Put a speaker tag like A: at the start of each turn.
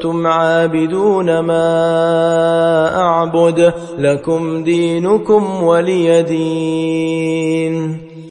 A: أنتم عابدون ما أعبد لكم دينكم ولي دين.